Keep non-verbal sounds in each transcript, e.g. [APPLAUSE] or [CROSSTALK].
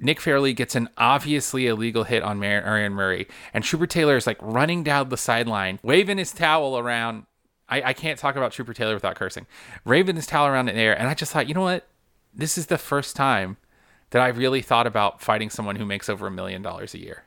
Nick Fairley gets an obviously illegal hit on Mar- Aaron Murray, and Trooper Taylor is like running down the sideline, waving his towel around. I, I can't talk about Trooper Taylor without cursing. Waving his towel around in the air, and I just thought, you know what? This is the first time that I really thought about fighting someone who makes over a million dollars a year.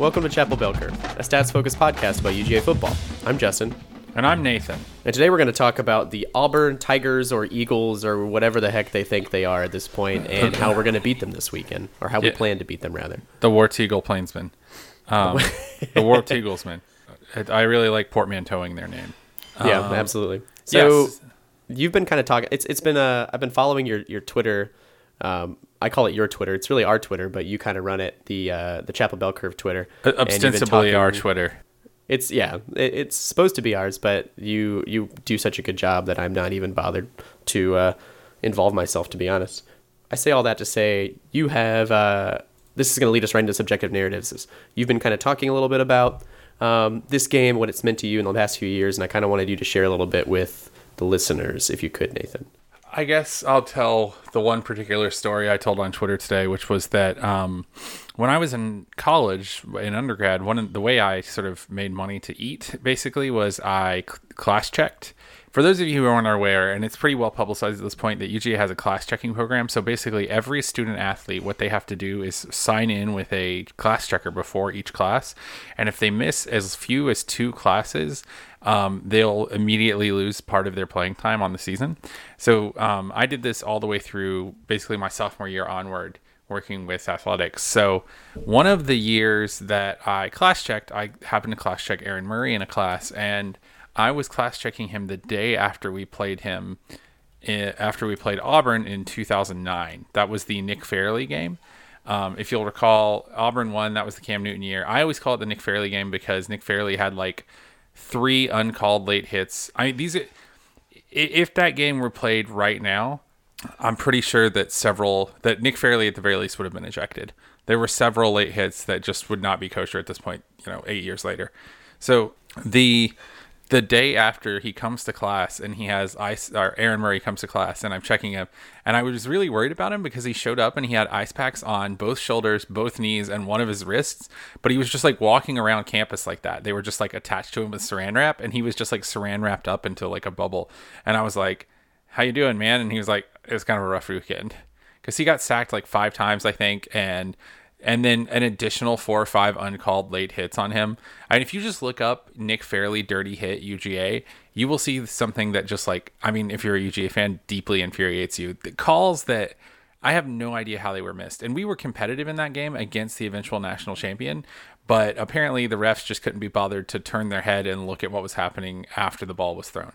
Welcome to Chapel Bell Curve, a stats focused podcast about UGA football. I'm Justin. And I'm Nathan. And today we're going to talk about the Auburn Tigers or Eagles or whatever the heck they think they are at this point and how we're going to beat them this weekend, or how we Yeah. plan to beat them, rather. The Warped Eagle Plainsman. Um, [LAUGHS] the Warped Eaglesman. I I really like portmanteauing their name. Yeah, Um, absolutely. So yes. you've been kind of talking. It's it's been uh I've been following your your Twitter. Um, I call it your Twitter. It's really our Twitter, but you kind of run it the uh, the Chapel Bell Curve Twitter. Uh, Ostensibly our Twitter. It's yeah, it, it's supposed to be ours, but you you do such a good job that I'm not even bothered to uh, involve myself. To be honest, I say all that to say you have. Uh, this is going to lead us right into subjective narratives. You've been kind of talking a little bit about um, this game, what it's meant to you in the past few years, and I kind of wanted you to share a little bit with the listeners, if you could, Nathan. I guess I'll tell the one particular story I told on Twitter today, which was that um, when I was in college, in undergrad, one of the way I sort of made money to eat basically was I class checked. For those of you who aren't aware, and it's pretty well publicized at this point, that UGA has a class checking program. So basically, every student athlete, what they have to do is sign in with a class checker before each class. And if they miss as few as two classes, um, they'll immediately lose part of their playing time on the season. So um, I did this all the way through basically my sophomore year onward, working with athletics. So one of the years that I class checked, I happened to class check Aaron Murray in a class, and I was class checking him the day after we played him. After we played Auburn in 2009, that was the Nick Fairley game. Um, if you'll recall, Auburn won. That was the Cam Newton year. I always call it the Nick Fairley game because Nick Fairley had like three uncalled late hits. I mean, these if that game were played right now, I'm pretty sure that several that Nick Fairley at the very least would have been ejected. There were several late hits that just would not be kosher at this point. You know, eight years later. So the the day after he comes to class and he has ice or Aaron Murray comes to class and I'm checking him and I was really worried about him because he showed up and he had ice packs on both shoulders, both knees, and one of his wrists. But he was just like walking around campus like that. They were just like attached to him with saran wrap and he was just like saran wrapped up into like a bubble. And I was like, How you doing, man? And he was like, It was kind of a rough weekend. Because he got sacked like five times, I think, and and then an additional four or five uncalled late hits on him. And if you just look up Nick Fairley dirty hit UGA, you will see something that just like I mean, if you're a UGA fan, deeply infuriates you. The calls that I have no idea how they were missed. And we were competitive in that game against the eventual national champion, but apparently the refs just couldn't be bothered to turn their head and look at what was happening after the ball was thrown.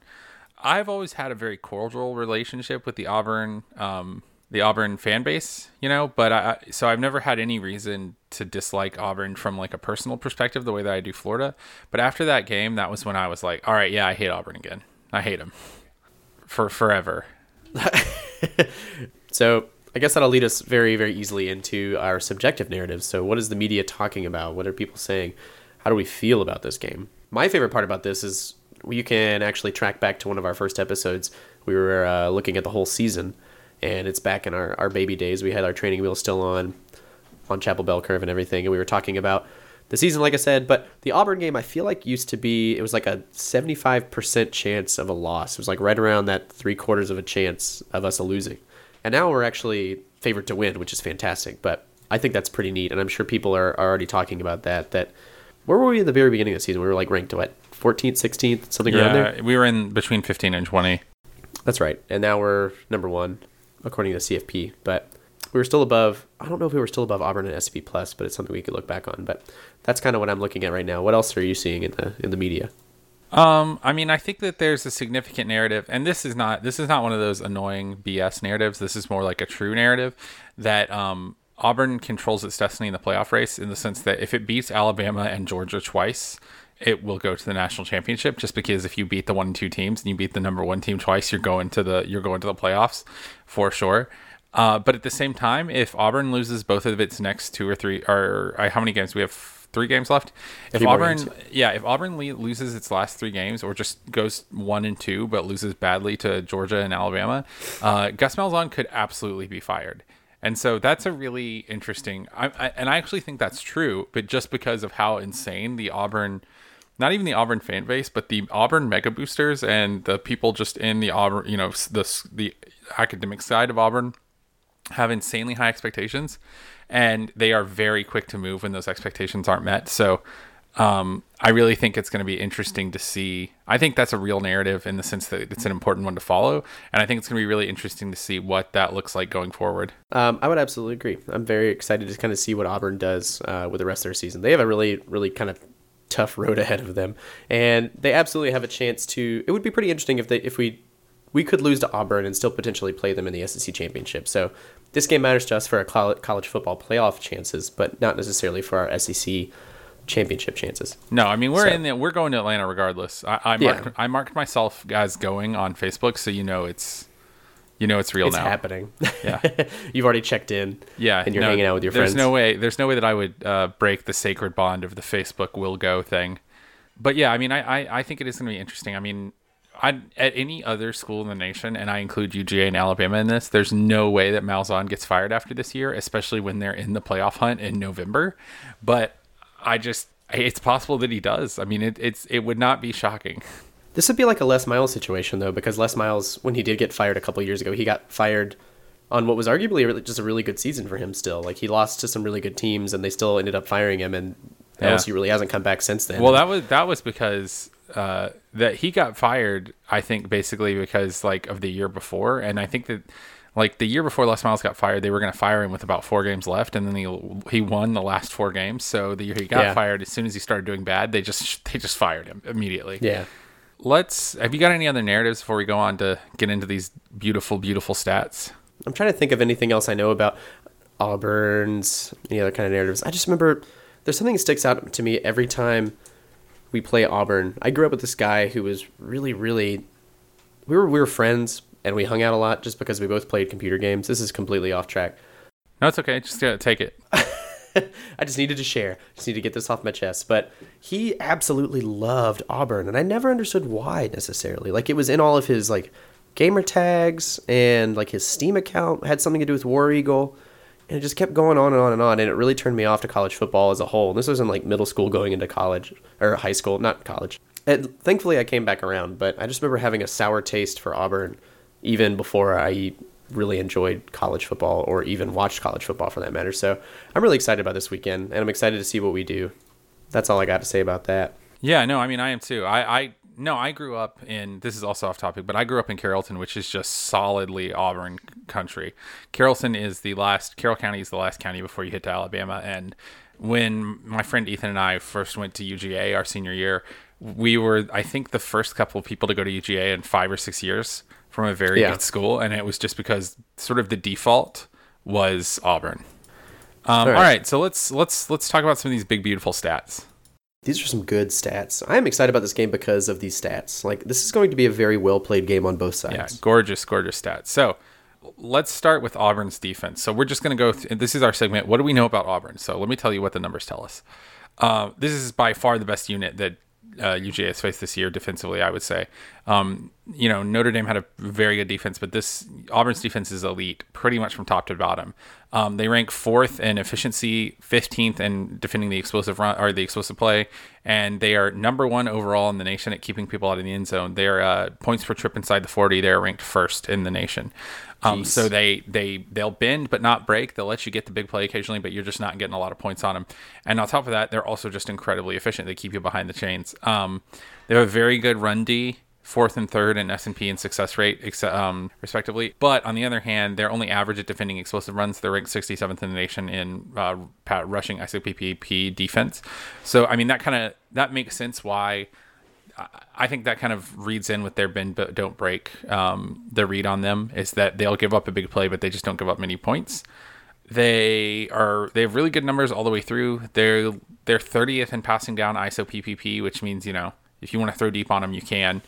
I've always had a very cordial relationship with the Auburn, um, the Auburn fan base, you know, but I, so I've never had any reason to dislike Auburn from like a personal perspective, the way that I do Florida. But after that game, that was when I was like, all right, yeah, I hate Auburn again. I hate them for forever. [LAUGHS] So I guess that'll lead us very, very easily into our subjective narratives. So what is the media talking about? What are people saying? How do we feel about this game? My favorite part about this is you can actually track back to one of our first episodes. We were uh, looking at the whole season, and it's back in our, our baby days. We had our training wheels still on, on Chapel Bell Curve and everything, and we were talking about the season, like I said. But the Auburn game, I feel like used to be, it was like a 75% chance of a loss. It was like right around that three quarters of a chance of us losing. And now we're actually favored to win, which is fantastic. But I think that's pretty neat, and I'm sure people are, are already talking about that. That where were we in the very beginning of the season? We were like ranked what 14th, 16th, something around there. Yeah, we were in between 15 and 20. That's right. And now we're number one according to the CFP. But we were still above. I don't know if we were still above Auburn and SP Plus, but it's something we could look back on. But that's kind of what I'm looking at right now. What else are you seeing in the in the media? Um, I mean, I think that there's a significant narrative, and this is not this is not one of those annoying BS narratives. This is more like a true narrative that um, Auburn controls its destiny in the playoff race in the sense that if it beats Alabama and Georgia twice, it will go to the national championship. Just because if you beat the one and two teams and you beat the number one team twice, you're going to the you're going to the playoffs for sure. Uh, but at the same time, if Auburn loses both of its next two or three, or uh, how many games do we have? Three games left. If Three Auburn, yeah, if Auburn le- loses its last three games, or just goes one and two, but loses badly to Georgia and Alabama, uh, Gus Malzahn could absolutely be fired. And so that's a really interesting, I, I, and I actually think that's true, but just because of how insane the Auburn, not even the Auburn fan base, but the Auburn mega boosters and the people just in the Auburn, you know, the the academic side of Auburn have insanely high expectations, and they are very quick to move when those expectations aren't met. So. Um, I really think it's going to be interesting to see. I think that's a real narrative in the sense that it's an important one to follow, and I think it's going to be really interesting to see what that looks like going forward. Um, I would absolutely agree. I'm very excited to kind of see what Auburn does uh, with the rest of their season. They have a really, really kind of tough [LAUGHS] road ahead of them, and they absolutely have a chance to. It would be pretty interesting if they if we we could lose to Auburn and still potentially play them in the SEC championship. So this game matters to us for our college football playoff chances, but not necessarily for our SEC championship chances. No, I mean we're So- in there. We're going to Atlanta regardless. I, I Yeah. marked I marked myself as going on Facebook, so you know it's you know it's real It's now. happening. Yeah. [LAUGHS] You've already checked in. Yeah, and you're no, hanging out with your there's friends. There's no way. There's no way that I would uh, break the sacred bond of the Facebook will go thing. But yeah, I mean, I I, I think it is going to be interesting. I mean, I at any other school in the nation, and I include UGA and Alabama in this. There's no way that Malzahn gets fired after this year, especially when they're in the playoff hunt in November. But I just, it's possible that he does. I mean, it, it's it would not be shocking. This would be like a Les Miles situation though, because Les Miles, when he did get fired a couple years ago, he got fired on what was arguably just a really good season for him. Still, like he lost to some really good teams, and they still ended up firing him, and Yeah. LSU really hasn't come back since then. Well, that was that was because uh, that he got fired. I think basically because like of the year before, and I think that like the year before Les Miles got fired, they were going to fire him with about four games left, and then he he won the last four games. So the year he got Yeah. fired, as soon as he started doing bad, they just [LAUGHS] they just fired him immediately. yeah. Let's. Have you got any other narratives before we go on to get into these beautiful, beautiful stats? I'm trying to think of anything else I know about Auburn's any other kind of narratives. I just remember there's something that sticks out to me every time we play Auburn. I grew up with this guy who was really, really we were we were friends and we hung out a lot just because we both played computer games. This is completely off track. No, it's okay. Just uh, take it. [LAUGHS] I just needed to share. Just need to get this off my chest. But he absolutely loved Auburn, and I never understood why necessarily. Like it was in all of his like gamer tags and like his Steam account had something to do with War Eagle. And it just kept going on and on and on, and it really turned me off to college football as a whole. And this was in like middle school, going into college or high school, not college. And thankfully, I came back around, but I just remember having a sour taste for Auburn even before I really enjoyed college football or even watched college football for that matter. So I'm really excited about this weekend, and I'm excited to see what we do. That's all I got to say about that. Yeah, no, I mean I am too. I, I no, I grew up in this is also off topic, but I grew up in Carrollton, which is just solidly Auburn country. Carrollton is the last Carroll County is the last county before you hit to Alabama. And when my friend Ethan and I first went to UGA our senior year, we were I think the first couple of people to go to UGA in five or six years from a very Yeah. good school, and it was just because sort of the default was Auburn. Um, all, right. right. so let's let's let's talk about some of these big beautiful stats. These are some good stats. I am excited about this game because of these stats. Like this is going to be a very well played game on both sides. Yeah, gorgeous, gorgeous stats. So let's start with Auburn's defense. So we're just going to go. Th- this is our segment. What do we know about Auburn? So let me tell you what the numbers tell us. Uh, this is by far the best unit that uh, UGA has faced this year defensively. I would say. Um, you know, Notre Dame had a very good defense, but this Auburn's defense is elite, pretty much from top to bottom. Um, they rank fourth in efficiency, fifteenth in defending the explosive run or the explosive play, and they are number one overall in the nation at keeping people out of the end zone. Their uh, points per trip inside the forty, they're ranked first in the nation. Um, so they they they'll bend but not break. They'll let you get the big play occasionally, but you're just not getting a lot of points on them. And on top of that, they're also just incredibly efficient. They keep you behind the chains. Um, they have a very good run D, fourth and third in S and success rate, um, respectively. But on the other hand, they're only average at defending explosive runs. They're ranked 67th in the nation in uh, rushing ISO PPP defense. So I mean that kind of that makes sense why. I- I think that kind of reads in with their bend but don't break. Um, the read on them is that they'll give up a big play, but they just don't give up many points. They are they have really good numbers all the way through. They're they're 30th in passing down ISO PPP, which means you know if you want to throw deep on them, you can.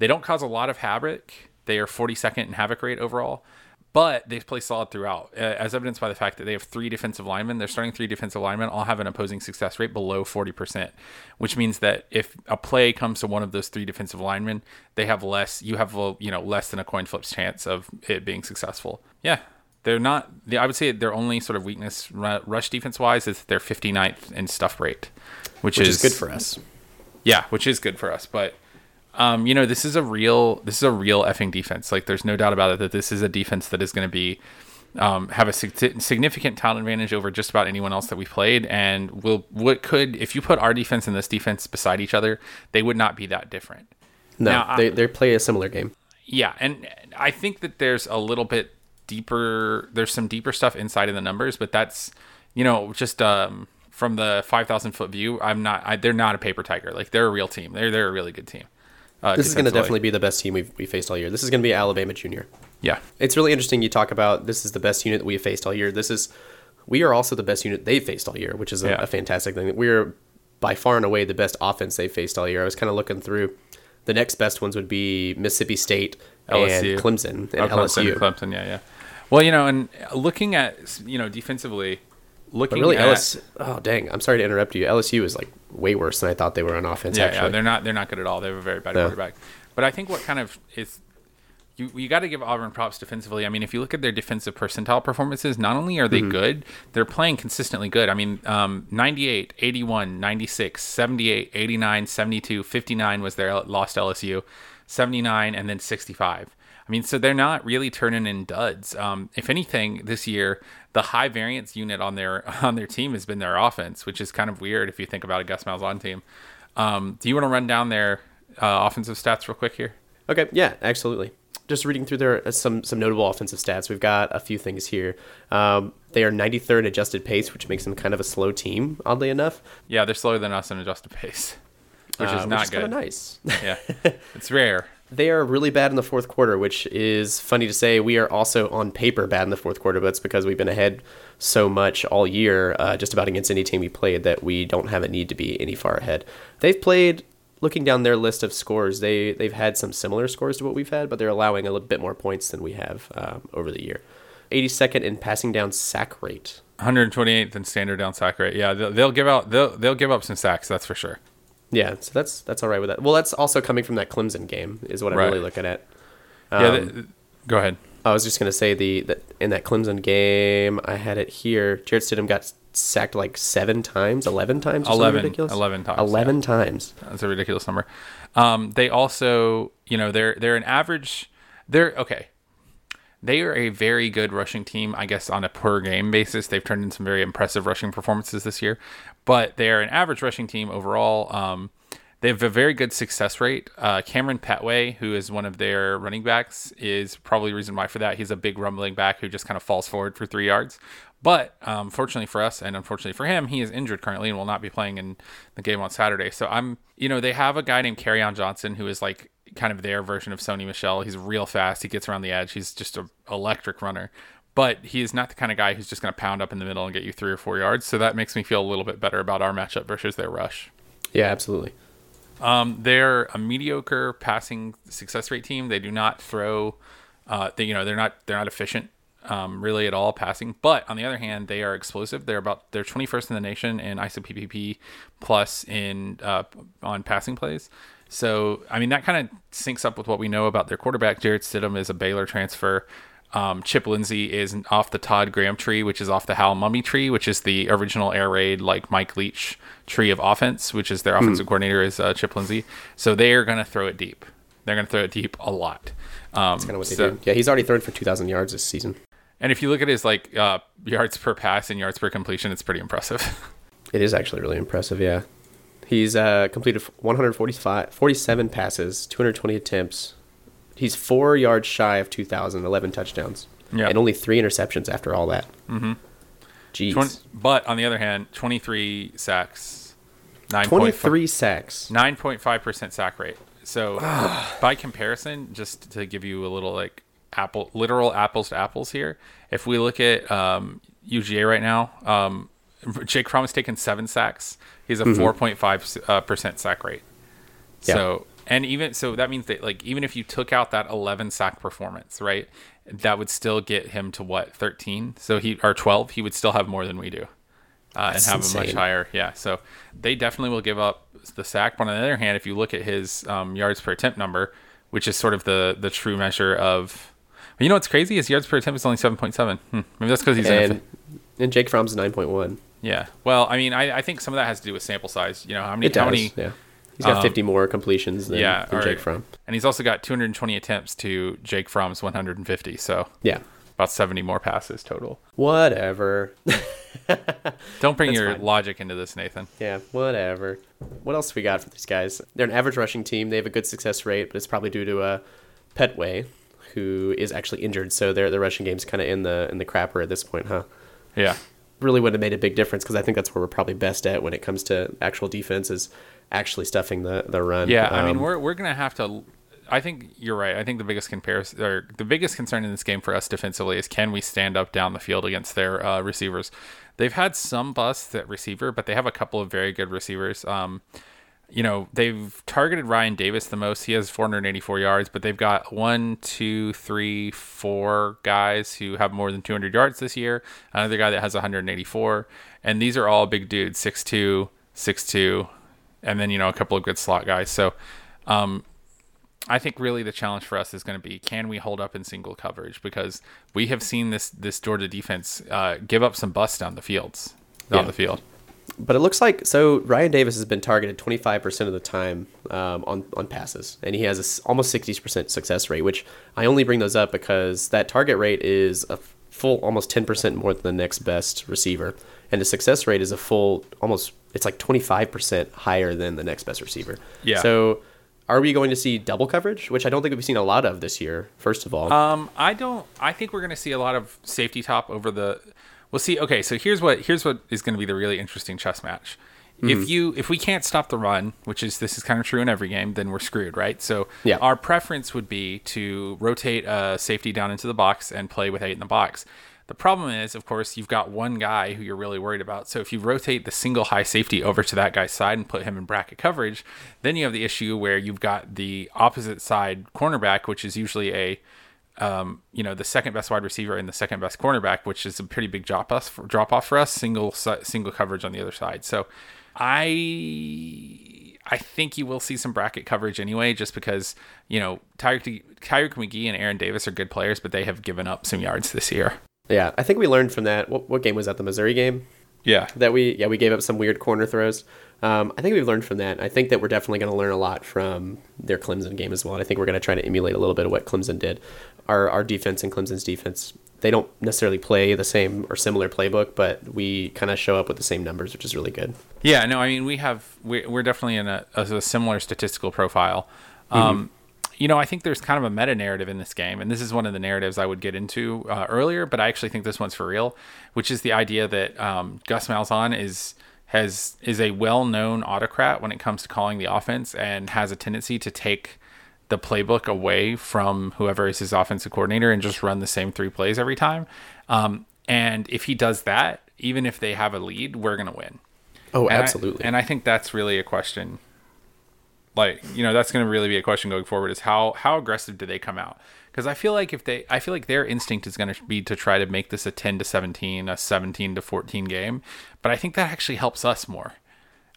They don't cause a lot of havoc. They are 42nd in havoc rate overall. but they play solid throughout, uh, as evidenced by the fact that they have three defensive linemen. They're starting three defensive linemen all have an opposing success rate below 40%, which means that if a play comes to one of those three defensive linemen, they have less, you have, a, you know, less than a coin flip's chance of it being successful. Yeah. They're not, I would say their only sort of weakness rush defense wise is they're 59th in stuff rate, which, which is, is good for us. Yeah, which is good for us. But um, you know, this is a real this is a real effing defense. Like, there's no doubt about it that this is a defense that is going to be um, have a sig- significant talent advantage over just about anyone else that we've played, and will what could if you put our defense and this defense beside each other, they would not be that different. No, now, they they play a similar game. Yeah, and I think that there's a little bit deeper. There's some deeper stuff inside of the numbers, but that's you know just um, from the five thousand foot view. I'm not. I, they're not a paper tiger. Like they're a real team. They're they're a really good team. Uh, this is going to definitely be the best team we've we faced all year. This is going to be Alabama Junior. Yeah, it's really interesting. You talk about this is the best unit that we have faced all year. This is we are also the best unit they've faced all year, which is a, yeah. a fantastic thing. We're by far and away the best offense they've faced all year. I was kind of looking through. The next best ones would be Mississippi State LSU. and Clemson and oh, Clemson, LSU. Clemson, yeah, yeah. Well, you know, and looking at you know defensively, looking but really at, LSU, oh dang, I'm sorry to interrupt you. LSU is like way worse than I thought they were on offense. Yeah, actually. yeah, they're not they're not good at all. They have a very bad no. quarterback. But I think what kind of is you you got to give Auburn props defensively. I mean, if you look at their defensive percentile performances, not only are they mm-hmm. good, they're playing consistently good. I mean, um, 98, 81, 96, 78, 89, 72, 59 was their lost LSU, 79, and then 65. I mean, so they're not really turning in duds. Um, if anything, this year the high variance unit on their [LAUGHS] on their team has been their offense, which is kind of weird if you think about a Gus Malzahn team. Um, do you want to run down their uh, offensive stats real quick here? Okay, yeah, absolutely. Just reading through their uh, some some notable offensive stats, we've got a few things here. Um, they are 93rd in adjusted pace, which makes them kind of a slow team, oddly enough. Yeah, they're slower than us in adjusted pace, [LAUGHS] which uh, is not which is good. nice. yeah, [LAUGHS] it's rare. They are really bad in the fourth quarter, which is funny to say. We are also on paper bad in the fourth quarter, but it's because we've been ahead so much all year, uh, just about against any team we played, that we don't have a need to be any far ahead. They've played looking down their list of scores, they they've had some similar scores to what we've had, but they're allowing a little bit more points than we have um, over the year. 82nd in passing down sack rate. 128th in standard down sack rate. Yeah, they'll, they'll give out they'll they'll give up some sacks. That's for sure. Yeah, so that's that's all right with that. Well, that's also coming from that Clemson game, is what I'm right. really looking at. Um, yeah, the, go ahead. I was just gonna say the that in that Clemson game, I had it here. Jarrett Stidham got sacked like seven times, eleven times. 11, 11 times. Eleven yeah. times. That's a ridiculous number. Um, they also, you know, they're they're an average. They're okay. They are a very good rushing team, I guess, on a per game basis. They've turned in some very impressive rushing performances this year, but they are an average rushing team overall. Um, they have a very good success rate. Uh, Kamryn Pettway, who is one of their running backs, is probably the reason why for that. He's a big rumbling back who just kind of falls forward for three yards. But um, fortunately for us, and unfortunately for him, he is injured currently and will not be playing in the game on Saturday. So I'm, you know, they have a guy named Kerryon Johnson who is like kind of their version of Sony Michel. He's real fast. He gets around the edge. He's just an electric runner. But he is not the kind of guy who's just going to pound up in the middle and get you three or four yards. So that makes me feel a little bit better about our matchup versus their rush. Yeah, absolutely. Um, they're a mediocre passing success rate team. They do not throw. Uh, they, you know, they're not they're not efficient um, really at all passing. But on the other hand, they are explosive. They're about they're 21st in the nation in ISO plus in uh, on passing plays. So I mean that kind of syncs up with what we know about their quarterback. Jarrett Stidham is a Baylor transfer. Um, Chip Lindsey is off the Todd Graham tree, which is off the Hal Mumme tree, which is the original air raid like Mike Leach tree of offense, which is their mm offensive coordinator is uh, Chip Lindsey. So they are going to throw it deep. They're going to throw it deep a lot. Um, That's kind of what they do. Yeah, he's already thrown for 2,000 yards this season. And if you look at his like uh, yards per pass and yards per completion, it's pretty impressive. [LAUGHS] it is actually really impressive. Yeah, he's uh, completed 145, 47 passes, 220 attempts, he's four yards shy of 2,000, 11 touchdowns. Yeah. And only three interceptions after all that. Mm-hmm. Jeez. 20, but on the other hand, 23 sacks. 9. 23 5, sacks. 9.5% sack rate. So by comparison, just to give you a little like apple, literal apples to apples here, if we look at um, UGA right now, um, Jake Fromm has taken seven sacks. He's a mm-hmm. 4.5 uh, percent sack rate. Yeah. So and even so that means that like even if you took out that 11 sack performance right that would still get him to what 13. So he or 12. He would still have more than we do, uh, and have a much higher. Yeah. So they definitely will give up the sack. But on the other hand, if you look at his um, yards per attempt number, which is sort of the the true measure of, you know what's crazy? is yards per attempt is only 7.7. Hmm. Maybe that's because he's And and Jake Fromm's nine point one. yeah. Well, I mean, I, I think some of that has to do with sample size. You know, how many, It how many, yeah. He's got um, 50 more completions than, yeah, than Jake Fromm. and he's also got 220 attempts to Jake Fromm's 150. So Yeah. about 70 more passes total. Whatever. [LAUGHS] Don't bring your fine. logic into this, Nathan. yeah, whatever. What else we got for these guys? They're an average rushing team. They have a good success rate, but it's probably due to a Pettway, who is actually injured. So their their rushing game's kind of in the in the crapper at this point, huh? Yeah. Really would have made a big difference because I think that's where we're probably best at when it comes to actual defense is actually stuffing the the run. Yeah. I mean, Um, we're, we're going to have to. I think you're right. I think the biggest comparison or the biggest concern in this game for us defensively is can we stand up down the field against their uh, receivers? They've had some busts at receiver, but they have a couple of very good receivers. Um, you know, they've targeted Ryan Davis the most. He has 484 yards, but they've got one, two, three, four guys who have more than 200 yards this year. Another guy that has 184. And these are all big dudes 6'2, 6'2, and then, you know, a couple of good slot guys. So, um, I think really the challenge for us is going to be can we hold up in single coverage because we have seen this this Georgia defense uh, give up some busts down the fields down Yeah. the field. But it looks like so Ryan Davis has been targeted 25% of the time um, on on passes, and he has a almost 60% success rate. Which I only bring those up because that target rate is a full almost 10% more than the next best receiver, and the success rate is a full almost it's like 25% higher than the next best receiver. Yeah. So are we going to see double coverage, which I don't think we've seen a lot of this year? First of all, Um, I don't. I think we're going to see a lot of safety top over the. We'll see. Okay, so here's what here's what is going to be the really interesting chess match. Mm-hmm. If you if we can't stop the run, which is this is kind of true in every game, then we're screwed, right? So Yeah. our preference would be to rotate a safety down into the box and play with eight in the box. The problem is, of course, you've got one guy who you're really worried about. So if you rotate the single high safety over to that guy's side and put him in bracket coverage, then you have the issue where you've got the opposite side cornerback, which is usually a um, you know, the second best wide receiver and the second best cornerback, which is a pretty big drop off for, drop off for us. Single single coverage on the other side. So, I I think you will see some bracket coverage anyway, just because you know Tyrique Tyrique McGhee and Aaron Davis are good players, but they have given up some yards this year. yeah, I think we learned from that. What, what game was that? The Missouri game? Yeah, that we yeah we gave up some weird corner throws. Um, I think we've learned from that. I think that we're definitely going to learn a lot from their Clemson game as well. And I think we're going to try to emulate a little bit of what Clemson did. Our our defense and Clemson's defense they don't necessarily play the same or similar playbook, but we kind of show up with the same numbers, which is really good. Yeah, no, I mean we have we're, we're definitely in a, a, similar statistical profile. Um, you know, I think there's kind of a meta narrative in this game, and this is one of the narratives I would get into uh, earlier, but I actually think this one's for real, which is the idea that um, Gus Malzahn is has is a well-known autocrat when it comes to calling the offense, and has a tendency to take the playbook away from whoever is his offensive coordinator and just run the same three plays every time. Um, and if he does that, even if they have a lead, we're gonna win. Oh, And I- absolutely. and I think that's really a question. Like you know, that's going to really be a question going forward: is how how aggressive do they come out? Because I feel like if they, I feel like their instinct is going to be to try to make this a ten to seventeen, a seventeen to fourteen game. But I think that actually helps us more.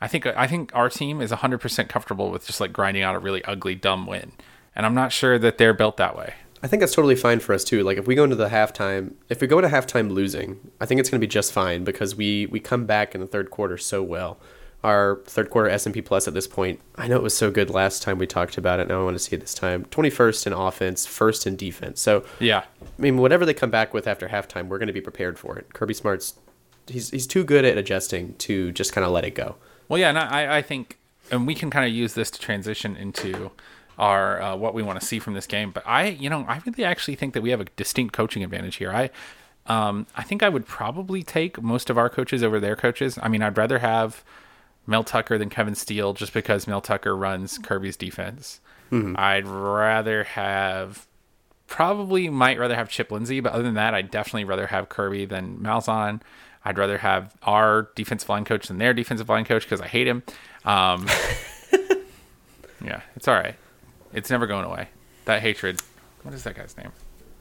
I think I think our team is hundred percent comfortable with just like grinding out a really ugly, dumb win, and I'm not sure that they're built that way. I think that's totally fine for us too. Like if we go into the halftime, if we go into halftime losing, I think it's going to be just fine because we we come back in the third quarter so well. Our third quarter S and P plus at this point, I know it was so good last time we talked about it. Now I want to see it this time. Twenty first in offense, first in defense. So Yeah, I mean, whatever they come back with after halftime, we're going to be prepared for it. Kirby Smart's he's he's too good at adjusting to just kind of let it go. Well, yeah, and I, I think, and we can kind of use this to transition into our uh, what we want to see from this game. But I, you know, I really actually think that we have a distinct coaching advantage here. I, um, I think I would probably take most of our coaches over their coaches. I mean, I'd rather have Mel Tucker than Kevin Steele just because Mel Tucker runs Kirby's defense. I'd rather have. Probably might rather have Chip Lindsey, but other than that, I'd definitely rather have Kirby than Malzahn. I'd rather have our defensive line coach than their defensive line coach because I hate him. Um, [LAUGHS] yeah, it's all right. It's never going away. That hatred. What is that guy's name?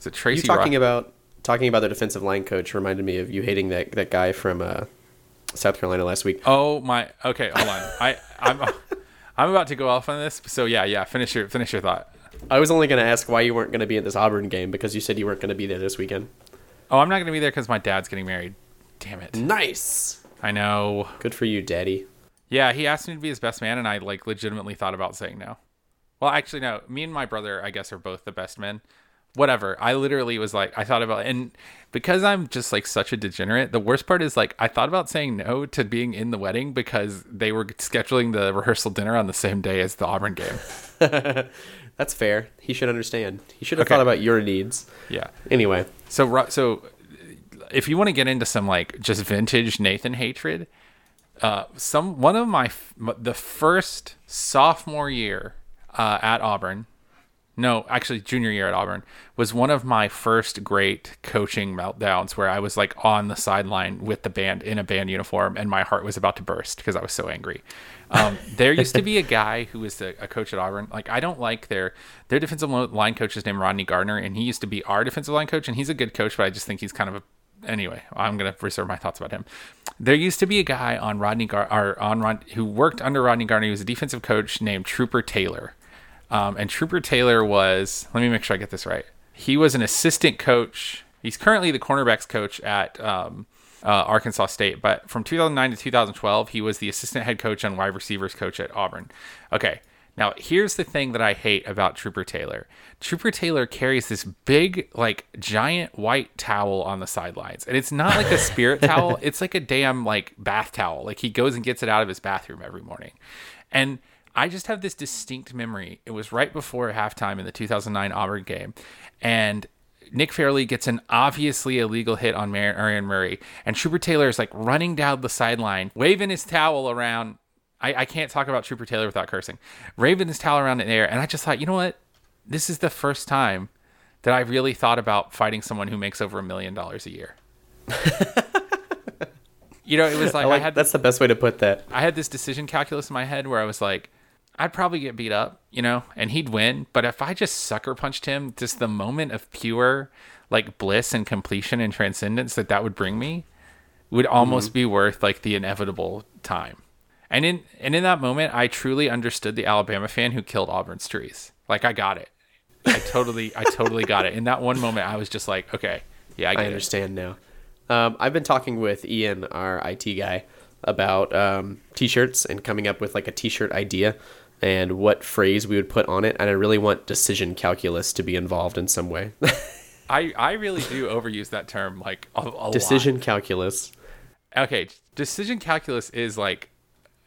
Is it Tracy? You talking Rock- about talking about the defensive line coach reminded me of you hating that that guy from uh, South Carolina last week. Oh my. Okay, hold on. I I'm I'm about to go off on this. So yeah, yeah. Finish your finish your thought. I was only going to ask why you weren't going to be at this Auburn game because you said you weren't going to be there this weekend. Oh, I'm not gonna be there because my dad's getting married. Damn it. Nice. I know. Good for you, Daddy. Yeah, he asked me to be his best man, and I like legitimately thought about saying no. Well, actually, no. Me and my brother, I guess, are both the best men. Whatever. I literally was like, I thought about, and because I'm just like such a degenerate, the worst part is like I thought about saying no to being in the wedding because they were scheduling the rehearsal dinner on the same day as the Auburn game. [LAUGHS] That's fair. He should understand. He should have Okay. thought about your needs. Yeah. Anyway, So, so if you want to get into some like just vintage Nathan hatred, uh, some one of my the first sophomore year uh, at Auburn, no, actually junior year at Auburn was one of my first great coaching meltdowns where I was like on the sideline with the band in a band uniform and my heart was about to burst because I was so angry. Um, there used to be a guy who was a, a coach at Auburn. Like I don't like their their defensive line coach is named Rodney Garner and he used to be our defensive line coach and he's a good coach, but I just think he's kind of a anyway, I'm gonna reserve my thoughts about him. There used to be a guy on Rodney Gar or on Rod who worked under Rodney Garner. He was a defensive coach named Trooper Taylor, um, and Trooper Taylor was. Let me make sure I get this right. He was an assistant coach. He's currently the cornerbacks coach at um, uh, Arkansas State, but from 2009 to 2012, he was the assistant head coach and wide receivers coach at Auburn. Okay. Now, here's the thing that I hate about Trooper Taylor. Trooper Taylor carries this big, like, giant white towel on the sidelines. And it's not like a spirit [LAUGHS] towel, it's like a damn, like, bath towel. Like, he goes and gets it out of his bathroom every morning. And I just have this distinct memory. It was right before halftime in the 2009 Auburn game. And Nick Fairley gets an obviously illegal hit on Marion Murray, and Trooper Taylor is like running down the sideline, waving his towel around. I, I can't talk about Trooper Taylor without cursing. Waving his towel around in the air, and I just thought, you know what? This is the first time that I really thought about fighting someone who makes over a million dollars a year. [LAUGHS] you know, it was like I I, had that's the best way to put that. I had this decision calculus in my head where I was like, I'd probably get beat up, you know, and he'd win. But if I just sucker punched him, just the moment of pure like bliss and completion and transcendence that that would bring me would mm-hmm. almost be worth like the inevitable time. And in and in that moment, I truly understood the Alabama fan who killed Auburn's trees. Like I got it. I totally, I totally got it. In that one moment, I was just like, okay, yeah, I I get it. understand now. Um, I've been talking with Ian, our IT guy, about um, t-shirts and coming up with like a t-shirt idea and what phrase we would put on it. And I really want decision calculus to be involved in some way. [LAUGHS] I, I really do overuse that term like a, a lot. decision calculus. okay decision calculus is like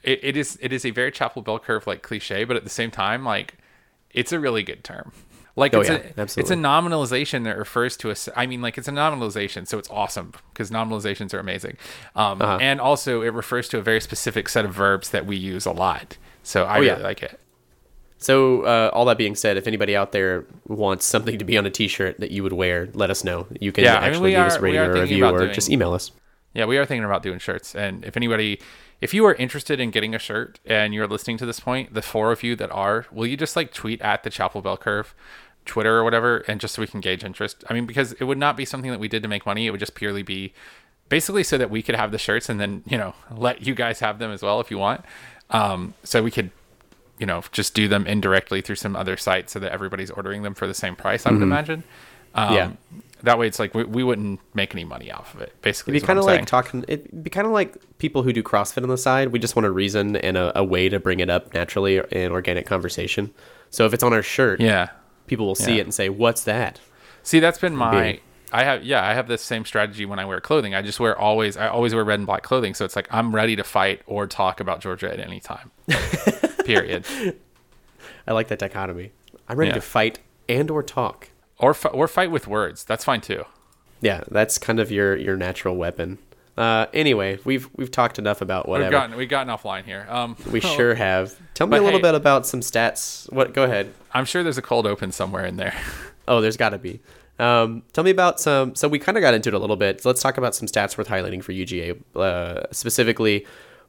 it, it is it is a very chapel bell curve like cliche but at the same time like it's a really good term like Oh, it's, yeah, a, it's a nominalization that refers to a. I mean like it's a nominalization so it's awesome because nominalizations are amazing um, Uh-huh. and also it refers to a very specific set of verbs that we use a lot so i Oh, yeah. really like it So, uh, all that being said, if anybody out there wants something to be on a T-shirt that you would wear, let us know. You can Yeah, I mean, actually give us a rating or a review, or doing- just email us. Yeah, we are thinking about doing shirts. And if anybody, if you are interested in getting a shirt and you're listening to this point, the four of you that are, will you just like tweet at the Chapel Bell Curve, Twitter or whatever, and just so we can gauge interest? I mean, because it would not be something that we did to make money. It would just purely be basically so that we could have the shirts and then, you know, [LAUGHS] let you guys have them as well if you want. Um, so we could, you know, just do them indirectly through some other site so that everybody's ordering them for the same price, I would imagine. Um, Yeah. That way, it's like we, we wouldn't make any money off of it. Basically, It'd be kind of like talking. It'd be kind of like people who do CrossFit on the side. We just want a reason and a, a way to bring it up naturally in organic conversation. So if it's on our shirt, Yeah. people will see Yeah. it and say, "What's that?" See, that's been my. I have yeah, I have this same strategy when I wear clothing. I just wear always. I always wear red and black clothing, so it's like I'm ready to fight or talk about Georgia at any time. [LAUGHS] Period. I like that dichotomy. I'm ready Yeah. to fight and or talk. Or fi- or fight with words. That's fine too. Yeah, that's kind of your your natural weapon. Uh, anyway, we've we've talked enough about whatever. We've gotten we've gotten offline here. Um, we sure have. Tell me But a little hey- bit about some stats. What? Go ahead. I'm sure there's a cold open somewhere in there. [LAUGHS] Oh, there's got to be. Um, tell me about some. So we kind of got into it a little bit. So let's talk about some stats worth highlighting for UGA. Uh, specifically,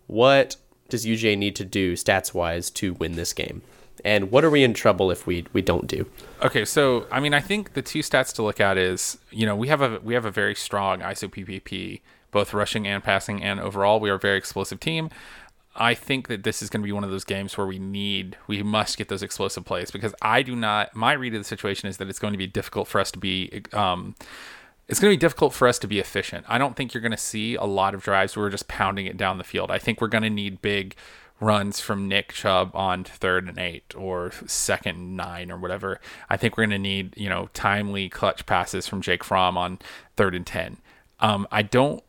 what does UGA need to do stats wise to win this game? And what are we in trouble if we we don't do? Okay, so I mean, I think the two stats to look at is you know we have a we have a very strong ISO PPP, both rushing and passing, and overall we are a very explosive team. I think that this is going to be one of those games where we need, we must get those explosive plays because I do not. My read of the situation is that it's going to be difficult for us to be. Um, it's going to be difficult for us to be efficient. I don't think you're going to see a lot of drives where we're just pounding it down the field. I think we're going to need big runs from Nick Chubb on third and eight or second nine or whatever. I think we're going to need, you know, timely clutch passes from Jake Fromm on third and 10. Um, I don't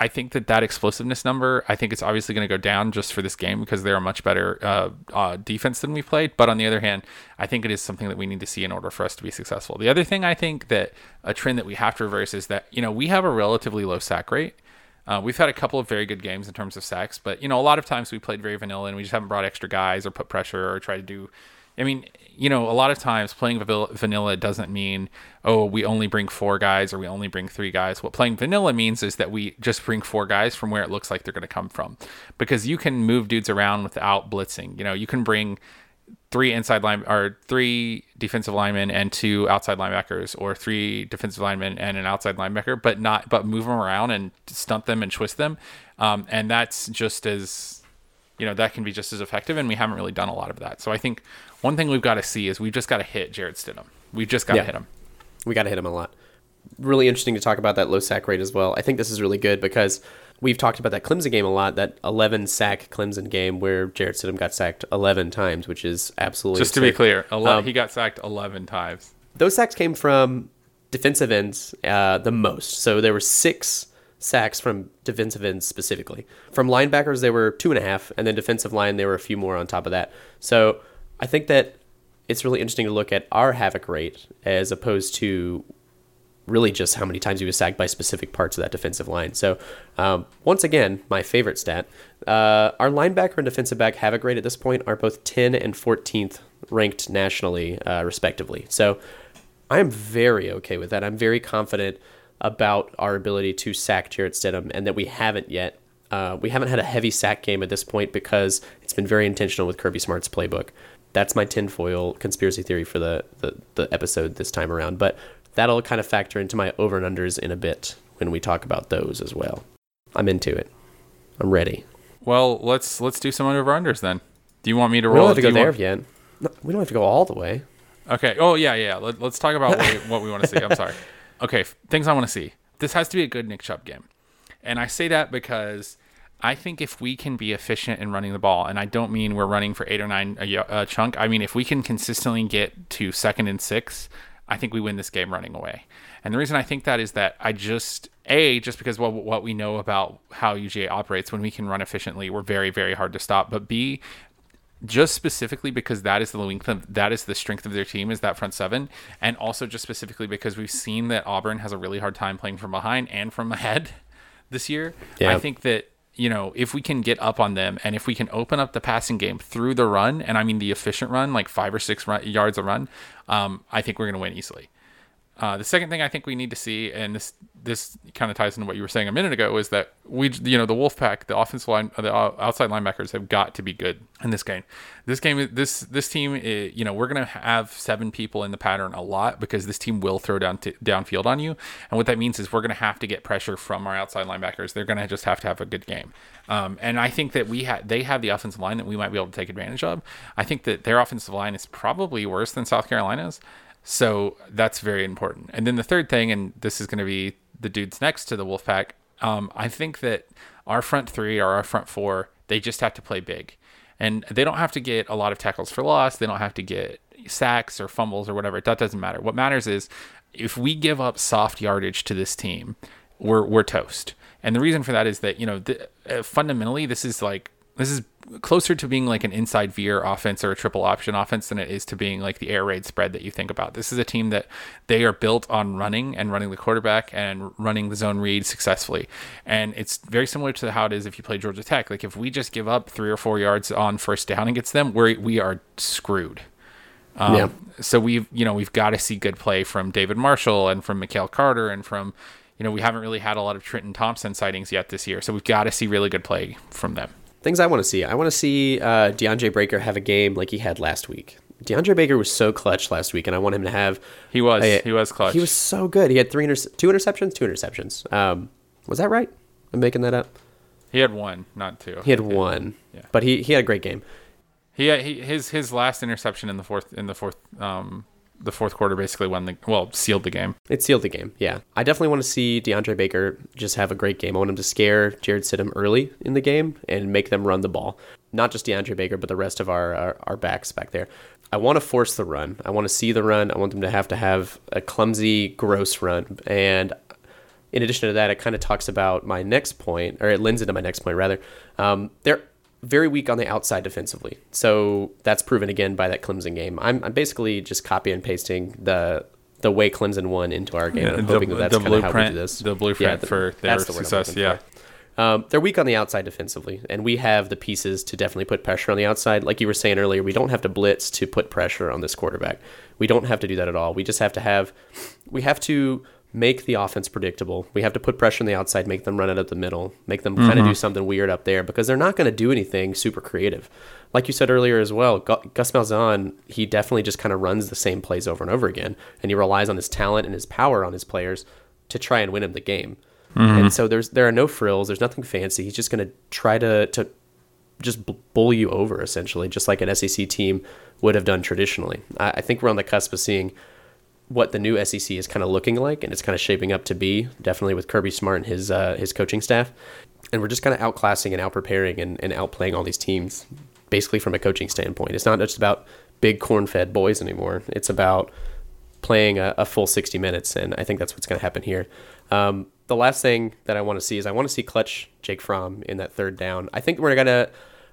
I think that that explosiveness number, I think it's obviously going to go down just for this game because they're a much better uh, uh, defense than we played. But on the other hand, I think it is something that we need to see in order for us to be successful. The other thing I think that a trend that we have to reverse is that you know we have a relatively low sack rate. Uh, we've had a couple of very good games in terms of sacks, but you know a lot of times we played very vanilla and we just haven't brought extra guys or put pressure or try to do I mean, you know, a lot of times playing vanilla doesn't mean, oh, we only bring four guys or we only bring three guys. What playing vanilla means is that we just bring four guys from where it looks like they're going to come from. Because you can move dudes around without blitzing. You know, you can bring three inside line or three defensive linemen and two outside linebackers or three defensive linemen and an outside linebacker, but not, but move them around and stunt them and twist them. Um, and that's just as, you know, that can be just as effective. And we haven't really done a lot of that. So I think one thing we've got to see is we've just got to hit Jarrett Stidham. We've just got to Yeah. hit him. We got to hit him a lot. Really interesting to talk about that low sack rate as well. I think this is really good because we've talked about that Clemson game a lot, that 11 sack Clemson game where Jarrett Stidham got sacked 11 times, which is absolutely Just to be clear, ele- Um, he got sacked 11 times. those sacks came from defensive ends uh, the most. So there were six sacks from defensive ends specifically. From linebackers, there were two and a half, and then defensive line, there were a few more on top of that. So I think that it's really interesting to look at our havoc rate as opposed to really just how many times he was sacked by specific parts of that defensive line. So, um, once again, my favorite stat uh, our linebacker and defensive back have a grade at this point are both 10 and 14th ranked nationally, uh, respectively. So, I am very okay with that. I'm very confident about our ability to sack Jarrett Stidham and that we haven't yet. Uh, we haven't had a heavy sack game at this point because it's been very intentional with Kirby Smart's playbook. That's my tinfoil conspiracy theory for the, the, the episode this time around. But that'll kind of factor into my over and unders in a bit when we talk about those as well. I'm into it. I'm ready. Well, let's let's do some over unders then. Do you want me to We roll? don't have to do go there want- yet. No, we don't have to go all the way. Okay. Oh yeah, yeah. Let, let's talk about [LAUGHS] what we, what we want to see. I'm sorry. Okay, things I want to see. This has to be a good Nick Chubb game, and I say that because I think if we can be efficient in running the ball, and I don't mean we're running for eight or nine a, a chunk. I mean if we can consistently get to second and six, I think we win this game running away. And the reason I think that is that I just a just because what what we know about how UGA operates when we can run efficiently, we're very very hard to stop. But b just specifically because that is the length of that is the strength of their team is that front seven, and also just specifically because we've seen that Auburn has a really hard time playing from behind and from ahead this year. Yeah. I think that you know if we can get up on them and if we can open up the passing game through the run, and I mean the efficient run, like five or six run, yards a run, um, I think we're going to win easily. Uh, the second thing I think we need to see, and this this kind of ties into what you were saying a minute ago, is that we, you know, the Wolfpack, the offensive line, the uh, outside linebackers have got to be good in this game. This game, this this team, eh, you know, we're gonna have seven people in the pattern a lot because this team will throw down t- downfield on you, and what that means is we're gonna have to get pressure from our outside linebackers. They're gonna just have to have a good game, um, and I think that we have they have the offensive line that we might be able to take advantage of. I think that their offensive line is probably worse than South Carolina's. So that's very important. And then the third thing, and this is going to be the dudes next to the Wolfpack, um, I think that our front three or our front four, they just have to play big. And they don't have to get a lot of tackles for loss. They don't have to get sacks or fumbles or whatever. That doesn't matter. What matters is if we give up soft yardage to this team, we're, we're toast. And the reason for that is that, you know, th- uh, fundamentally, this is like, this is closer to being like an inside veer offense or a triple option offense than it is to being like the air raid spread that you think about. This is a team that they are built on running and running the quarterback and running the zone read successfully. And it's very similar to how it is if you play Georgia Tech. Like if we just give up three or four yards on first down against them, we're, we are screwed. Um, Yeah. So we've you know we've got to see good play from David Marshall and from Mikhail Carter and from you know we haven't really had a lot of Trenton Thompson sightings yet this year. So we've got to see really good play from them. Things I want to see. I want to see uh, DeAndre Baker have a game like he had last week. DeAndre Baker was so clutch last week, and I want him to have. He was. a- he was clutch. He was so good. He had three inter- two interceptions, two interceptions. Um, was that right? I'm making that up. He had one, not two. He had one, Yeah. but he he had a great game. He, had, he his his last interception in the fourth in the fourth um the fourth quarter basically won the well sealed the game. It sealed the game. Yeah, I definitely want to see DeAndre Baker just have a great game. I want him to scare Jarrett Stidham early in the game and make them run the ball. Not just DeAndre Baker, but the rest of our our, our backs back there. I want to force the run. I want to see the run. I want them to have to have a clumsy, gross run. And in addition to that, it kind of talks about my next point, or it lends into my next point rather. Um, they're very weak on the outside defensively, so that's proven again by that Clemson game. I'm, I'm basically just copy and pasting the the way Clemson won into our game. I'm the, hoping that that's the kind of how we blueprint, do this. the blueprint the- for their the success. Yeah. Um, they're weak on the outside defensively, and we have the pieces to definitely put pressure on the outside. Like you were saying earlier, we don't have to blitz to put pressure on this quarterback. We don't have to do that at all. We just have to have, we have to make the offense predictable. We have to put pressure on the outside, make them run it up the middle, make them kind of mm-hmm. do something weird up there because they're not going to do anything super creative. Like you said earlier as well, Gus Malzahn, he definitely just kind of runs the same plays over and over again, and he relies on his talent and his power on his players to try and win him the game. Mm-hmm. And so there's there are no frills. There's nothing fancy. He's just going to try to to just b- bull you over essentially, just like an SEC team would have done traditionally. I, I think we're on the cusp of seeing what the new SEC is kind of looking like, and it's kind of shaping up to be. Definitely with Kirby Smart and his uh, his coaching staff, and we're just kind of outclassing and outpreparing and, and outplaying all these teams, basically from a coaching standpoint. It's not just about big corn-fed boys anymore. It's about playing a, a full 60 minutes, and I think that's what's going to happen here. Um, the last thing that I want to see is I want to see clutch Jake Fromm in that third down. I think we're gonna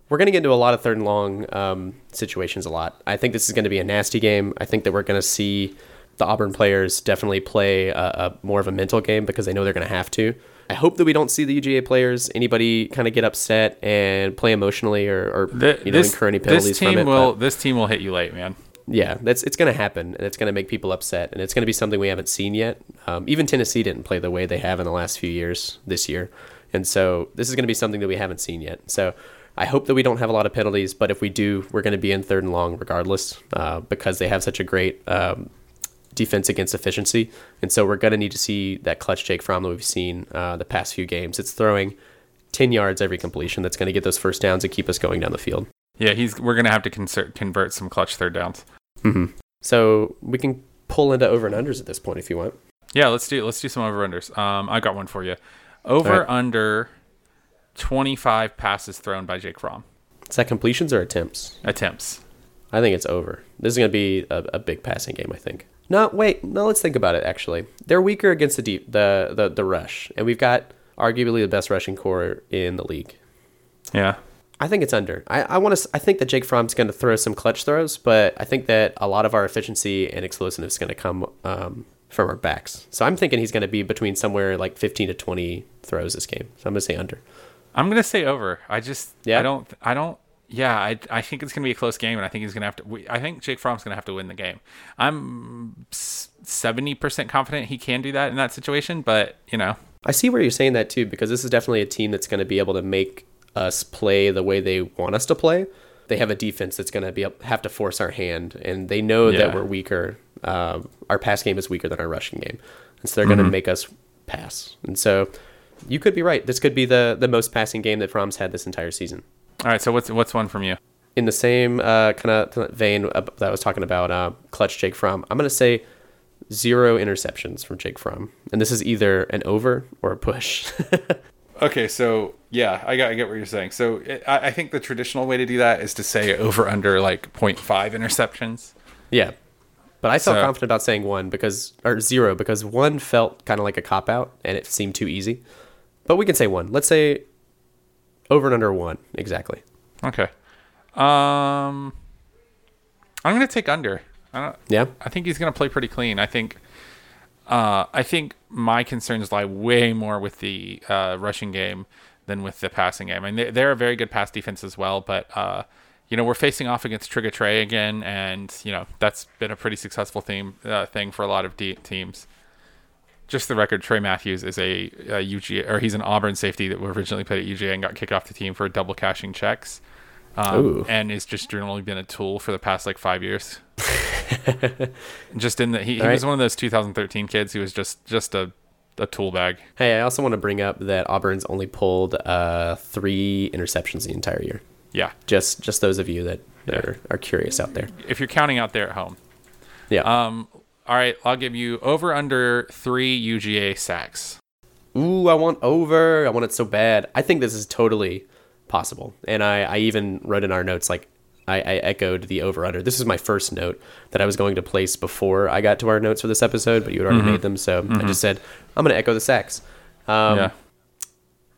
we're gonna get into a lot of third and long um, situations a lot. I think this is going to be a nasty game. I think that we're going to see the Auburn players definitely play a, a more of a mental game because they know they're going to have to. I hope that we don't see the UGA players anybody kind of get upset and play emotionally or, or The- you know this, incur any penalties this team from it. will but- this team will hit you late, man. yeah, that's it's going to happen, and it's going to make people upset, and it's going to be something we haven't seen yet. Um, even Tennessee didn't play the way they have in the last few years this year, and so this is going to be something that we haven't seen yet. So I hope that we don't have a lot of penalties, but if we do, we're going to be in third and long regardless, uh, because they have such a great um, defense against efficiency, and so we're going to need to see that clutch Jake Fromm that we've seen uh, the past few games. It's throwing ten yards every completion that's going to get those first downs and keep us going down the field. Yeah, he's we're gonna have to convert convert some clutch third downs. hmm So we can pull into over and unders at this point if you want. Yeah, let's do let's do some over unders. Um, I got one for you. Over Alright. under twenty five passes thrown by Jake Fromm Is that completions or attempts? attempts. I think it's over. This is going to be a, a big passing game. I think. No, wait. No, let's think about it. Actually, they're weaker against the deep, the the the rush, and we've got arguably the best rushing corps in the league. Yeah, I think it's under. I, I want to. I think that Jake Fromm's going to throw some clutch throws, but I think that a lot of our efficiency and explosiveness is going to come um, from our backs. So I'm thinking he's going to be between somewhere like 15 to 20 throws this game. So I'm going to say under. I'm gonna say over. I just Yeah? I don't I don't yeah I I think it's gonna be a close game, and I think he's gonna have to. We, I think Jake Fromm's gonna have to win the game. I'm seventy percent confident he can do that in that situation, but you know I see where you're saying that too, because this is definitely a team that's going to be able to make us play the way they want us to play. They have a defense that's going to be have to force our hand, and they know Yeah. that we're weaker. Um, our pass game is weaker than our rushing game, and so they're going to make us pass. And so, you could be right. This could be the the most passing game that Fromm's had this entire season. All right, so what's what's one from you? In the same uh, kind of vein uh, that I was talking about, uh, clutch Jake Fromm, I'm going to say zero interceptions from Jake Fromm, and this is either an over or a push. [LAUGHS] Okay, so yeah, I got I get what you're saying. So it, I, I think the traditional way to do that is to say over under like 0.5 interceptions. Yeah. But I felt So- confident about saying one because, or zero, because one felt kind of like a cop out and it seemed too easy. But we can say one. Let's say over and under one. Exactly. Okay. Um, I'm gonna take under. I don't. Yeah. I think he's gonna play pretty clean. I think. Uh, I think my concerns lie way more with the uh, rushing game than with the passing game. I mean, they- they're a very good pass defense as well, but uh, you know we're facing off against Trigger Tray again, and you know that's been a pretty successful theme uh, thing for a lot of de- teams. Just the record, Tray Matthews is a, a UGA or he's an Auburn safety that originally played at UGA and got kicked off the team for double cashing checks, um, and is just generally been a tool for the past like five years. [LAUGHS] just in the he, he All was one of those 2013 kids who was just just a a tool bag. Hey, I also want to bring up that Auburn's only pulled uh, three interceptions the entire year. Yeah, Just just those of you that Yeah. are, are curious out there. if you're counting out there at home. Yeah. Um, all right, I'll give you over under three UGA sacks. Ooh, I want over. I want it so bad. I think this is totally possible. And I, I even wrote in our notes, like, I, I echoed the over under. This is my first note that I was going to place before I got to our notes for this episode, but you had already made them. So I just said, I'm going to echo the sacks. Um, yeah.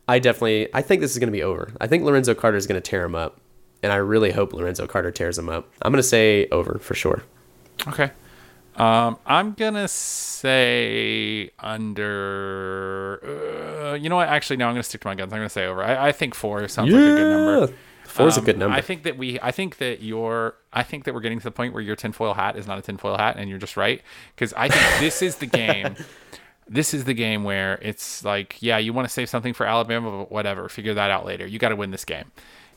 I definitely, I think this is going to be over. I think Lorenzo Carter is going to tear him up. And I really hope Lorenzo Carter tears him up. I'm going to say over for sure. Okay. Um, I'm gonna say under. Uh, you know what? Actually, no. I'm gonna stick to my guns. I'm gonna say over. I, I think four sounds like a good number. Four's a Um, good number. I think that we. I think that your. I think that we're getting to the point where your tinfoil hat is not a tinfoil hat, and you're just right. Because I think this is the game. [LAUGHS] This is the game where it's like, yeah, you want to save something for Alabama, but whatever. Figure that out later. You got to win this game.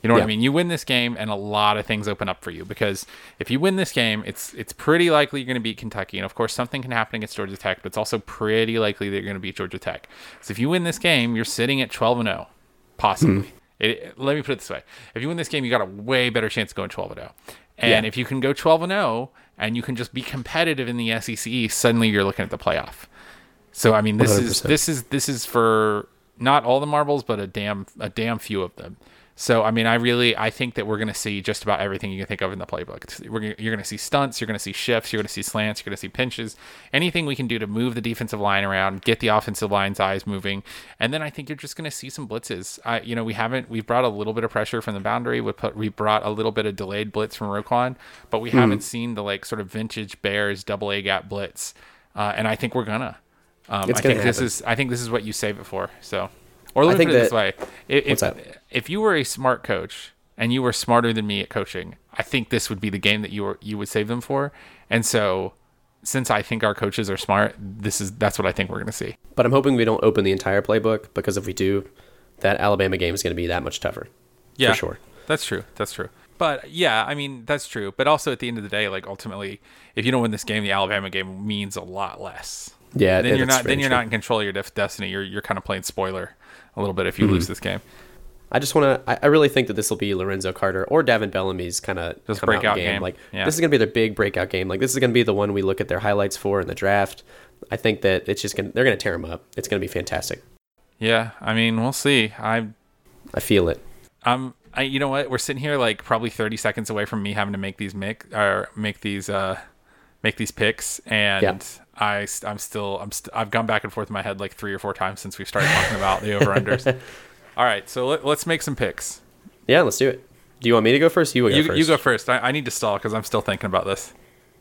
You know what I mean? You win this game, and a lot of things open up for you because if you win this game, it's it's pretty likely you're going to beat Kentucky, and of course something can happen against Georgia Tech, but it's also pretty likely that you're going to beat Georgia Tech. So if you win this game, you're sitting at 12 and 0, possibly. Hmm. It, let me put it this way: if you win this game, you got a way better chance of going 12 and 0. And Yeah. if you can go 12 and 0, and you can just be competitive in the SEC, suddenly you're looking at the playoff. So I mean, this is 100%. this is this is for not all the marbles, but a damn a damn few of them. So I mean, I really I think that we're going to see just about everything you can think of in the playbook. Gonna- you're going to see stunts, you're going to see shifts, you're going to see slants, you're going to see pinches, anything we can do to move the defensive line around, get the offensive line's eyes moving, and then I think you're just going to see some blitzes. I you know we haven't we've brought a little bit of pressure from the boundary. We put we brought a little bit of delayed blitz from Roquan, but we haven't seen the like sort of vintage Bears double A gap blitz, uh, and I think we're gonna. Um, I gonna think this is I think this is what you save it for. So, or let I me think put it this way: if What's if, that? If you were a smart coach and you were smarter than me at coaching, I think this would be the game that you were you would save them for. And so, since I think our coaches are smart, this is that's what I think we're gonna see. But I'm hoping we don't open the entire playbook because if we do, that Alabama game is going to be that much tougher. Yeah, For sure. That's true. That's true. But yeah, I mean that's true. But also at the end of the day, like ultimately, if you don't win this game, the Alabama game means a lot less. Yeah, then you're not then you're true. not in control of your destiny. You're you're kind of playing spoiler a little bit if you Mm-hmm. lose this game. I just want to. I, I really think that this will be Lorenzo Carter or Davin Bellamy's kind of breakout game. Like Yeah. this is gonna be their big breakout game. Like this is gonna be the one we look at their highlights for in the draft. I think that it's just gonna they're gonna tear them up. It's gonna be fantastic. Yeah, I mean we'll see. I I feel it. Um, I you know what? We're sitting here like probably 30 seconds away from me having to make these mic or make these uh make these picks, and Yeah. I I'm still I'm st- I've gone back and forth in my head like three or four times since we started talking about the over unders. [LAUGHS] All right, so let, let's make some picks. Yeah, let's do it. Do you want me to go first? You, go You first. you go first. I, I need to stall because I'm still thinking about this.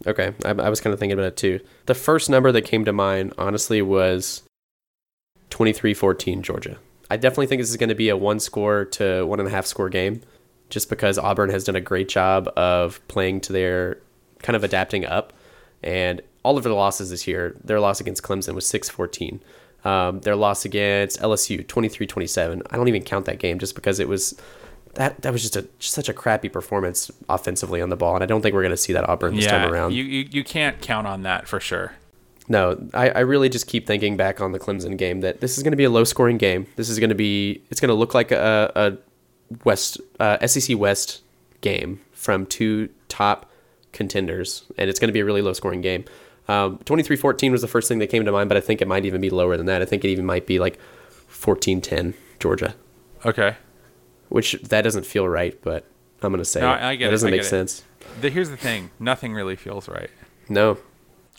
Okay, I, I was kind of thinking about it too. The first number that came to mind, honestly, was 23-14 Georgia. I definitely think this is going to be a one score to one and a half score game, just because Auburn has done a great job of playing to their kind of adapting up, and all of their losses this year, their loss against Clemson was 6-14. Um, their loss against LSU 23-27. I don't even count that game just because it was that that was just a just such a crappy performance offensively on the ball, and I don't think we're going to see that Auburn this time around. you, you you can't count on that for sure. No, I, I really just keep thinking back on the Clemson game that this is going to be a low scoring game. This is going to be it's going to look like a, a West uh, SEC West game from two top contenders, and it's going to be a really low scoring game. Um, 23-14 was the first thing that came to mind, but I think it might even be lower than that. I think it even might be like 14-10 Georgia, Okay. which that doesn't feel right, but I'm going to say No, it. I get that it, doesn't I make sense. The, here's the thing. Nothing really feels right. No.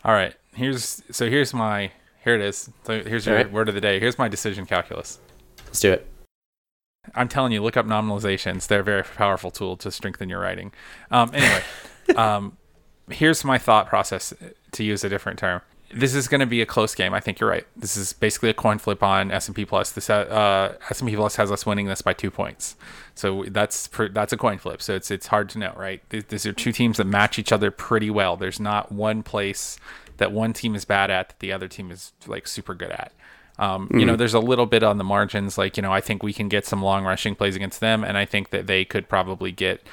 All right. Here's so here's my here it is. So here's your right. word of the day. Here's my decision calculus. Let's do it. I'm telling you, look up nominalizations. They're a very powerful tool to strengthen your writing. Um, anyway, [LAUGHS] um, here's my thought process to use a different term. This is going to be a close game. I think you're right. This is basically a coin flip on S&P Plus. This uh, S&P Plus has us winning this by two points. So that's pr- that's a coin flip. So it's it's hard to know, right? These, these are two teams that match each other pretty well. There's not one place that one team is bad at that the other team is like super good at. Um, You know, there's a little bit on the margins. Like, you know, I think we can get some long rushing plays against them, and I think that they could probably get,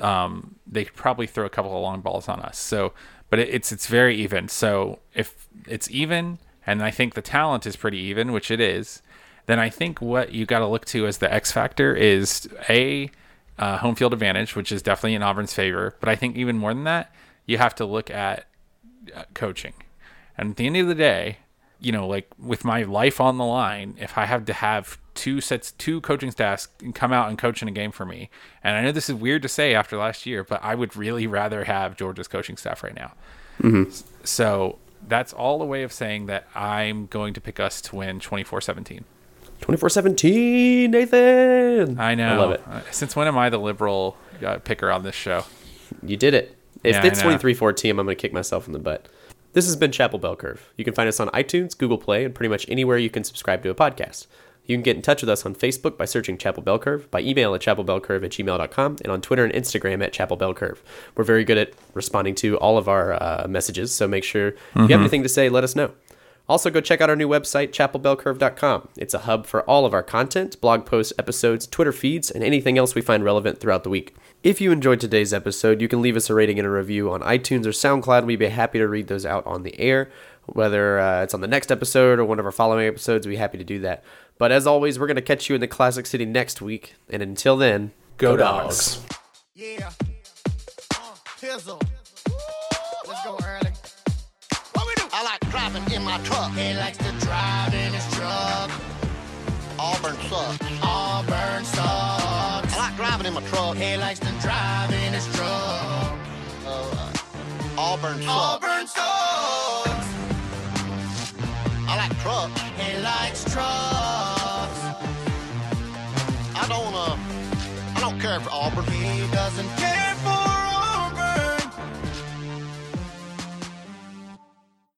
um, they could probably throw a couple of long balls on us. So, but it, it's it's very even. So if it's even, and I think the talent is pretty even, which it is, then I think what you got to look to as the X factor is a uh, home field advantage, which is definitely in Auburn's favor. But I think even more than that, you have to look at uh, coaching. And at the end of the day, you know, like with my life on the line, if I have to have two sets, two coaching staffs come out and coach in a game for me, and I know this is weird to say after last year, but I would really rather have Georgia's coaching staff right now. So that's all a way of saying that I'm going to pick us to win 24 17. 24 17, Nathan. I know. I love it. Uh, Since when am I the liberal uh, picker on this show? You did it. If Yeah, it's know. 23 14, I'm going to kick myself in the butt. This has been Chapel Bell Curve. You can find us on iTunes, Google Play, and pretty much anywhere you can subscribe to a podcast. You can get in touch with us on Facebook by searching Chapel Bell Curve, by email at chapelbellcurve at gmail.com, and on Twitter and Instagram at Chapel Bell Curve. We're very good at responding to all of our uh, messages, so make sure if you have anything to say, let us know. Also, go check out our new website, chapelbellcurve.com. It's a hub for all of our content, blog posts, episodes, Twitter feeds, and anything else we find relevant throughout the week. If you enjoyed today's episode, you can leave us a rating and a review on iTunes or SoundCloud. We'd be happy to read those out on the air. Whether uh, it's on the next episode or one of our following episodes, we'd be happy to do that. But as always, we're going to catch you in the Classic City next week. And until then, Go dogs. Yeah. Uh, Pizzle. Let's go early. What we do? I like driving in my truck. He likes to drive in his truck. Auburn sucks. Auburn sucks. Driving in my truck. He likes to drive in his truck. Uh, Auburn sucks. Auburn sucks. I like trucks. He likes trucks. I don't uh I don't care for Auburn. He doesn't care